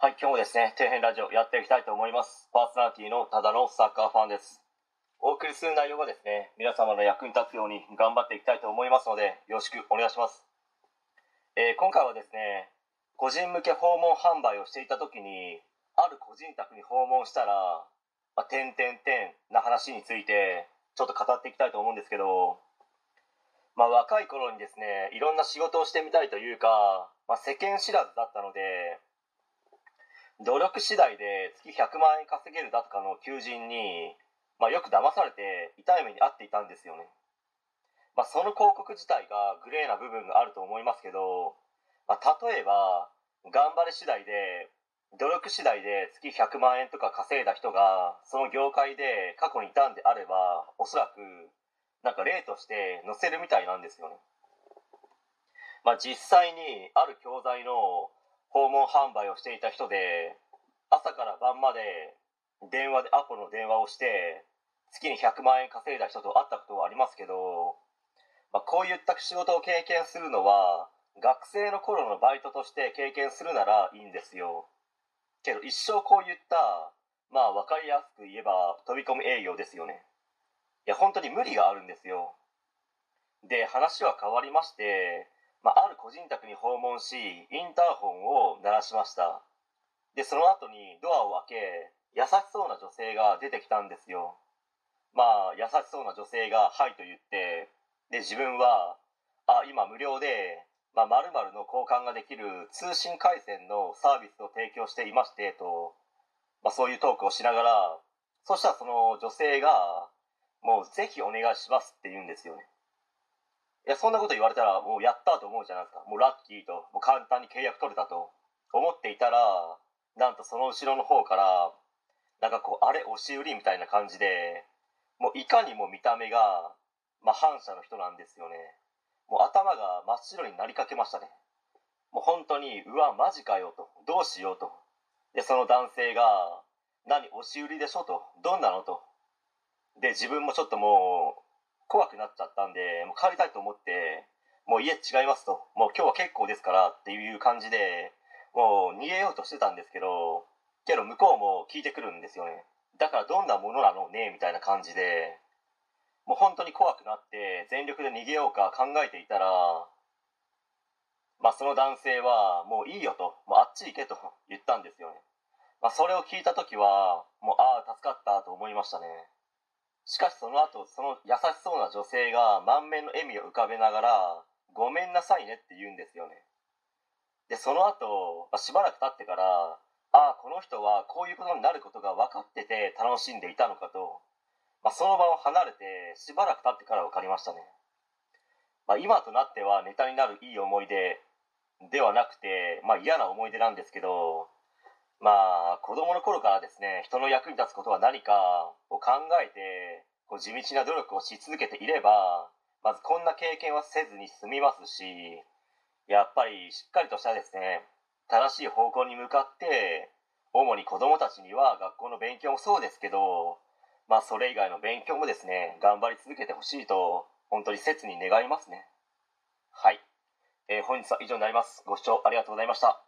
はい、今日もですね、底辺ラジオやっていきたいと思います。パーソナリティのただのサッカーファンです。お送りする内容がですね、皆様の役に立つように頑張っていきたいと思いますので、よろしくお願いします。えー今回はですね、個人向け訪問販売をしていた時に、ある個人宅に訪問したら、まあ、点々点な話について、ちょっと語っていきたいと思うんですけど、まあ、若い頃にですね、いろんな仕事をしてみたいというか、まあ、世間知らずだったので、努力次第で月100万円稼げるだとかの求人に、まあ、よく騙されて痛い目に遭っていたんですよね、まあ、その広告自体がグレーな部分があると思いますけど、まあ、例えば頑張り次第で努力次第で月100万円とか稼いだ人がその業界で過去にいたんであればおそらくなんか例として載せるみたいなんですよね、まあ、実際にある教材の訪問販売をしていた人で朝から晩まで電話でアポの電話をして月に100万円稼いだ人と会ったことはありますけど、まあ、こういった仕事を経験するのは学生の頃のバイトとして経験するならいいんですよ。けど一生こういったまあ分かりやすく言えば飛び込み営業ですよね。いや本当に無理があるんですよ。で話は変わりましてまあ、ある個人宅に訪問しインターホンを鳴らしました。でその後にドアを開け優しそうな女性が出てきたんですよ。まあ優しそうな女性が「はい」と言ってで自分は「あ今無料で、まあ、〇〇の交換ができる通信回線のサービスを提供していまして」と、まあ、そういうトークをしながらそしたらその女性が「もうぜひお願いします」って言うんですよね。いやそんなこと言われたらもうやったと思うじゃないですか。もうラッキーともう簡単に契約取れたと。思っていたらなんとその後ろの方からなんかこうあれ押し売りみたいな感じでもういかにも見た目が、まあ、反社の人なんですよね。もう頭が真っ白になりかけましたね。もう本当にうわマジかよと。どうしようと。でその男性が何押し売りでしょと。どんなのと。で自分もちょっともう怖くなっちゃったんでもう帰りたいと思ってもう家違いますと。もう今日は結構ですからっていう感じでもう逃げようとしてたんですけどけど向こうも聞いてくるんですよね。だからどんなものなのねみたいな感じで。もう本当に怖くなって全力で逃げようか考えていたらまあその男性はもういいよと。もうあっち行けと言ったんですよね。まあそれを聞いた時はもうああ助かったと思いましたね。しかしその後その優しそうな女性が満面の笑みを浮かべながら「ごめんなさいね」って言うんですよね。でその後、まあしばらく経ってからああこの人はこういうことになることが分かってて楽しんでいたのかと、まあ、その場を離れてしばらく経ってから分かりましたね、まあ、今となってはネタになるいい思い出ではなくて、まあ、嫌な思い出なんですけどまあ子供の頃からですね人の役に立つことは何かを考えてこう地道な努力をし続けていればまずこんな経験はせずに済みますしやっぱりしっかりとしたですね正しい方向に向かって主に子供たちには学校の勉強もそうですけどまあそれ以外の勉強もですね頑張り続けてほしいと本当に切に願いますね。はい、えー本日は以上になります。ご視聴ありがとうございました。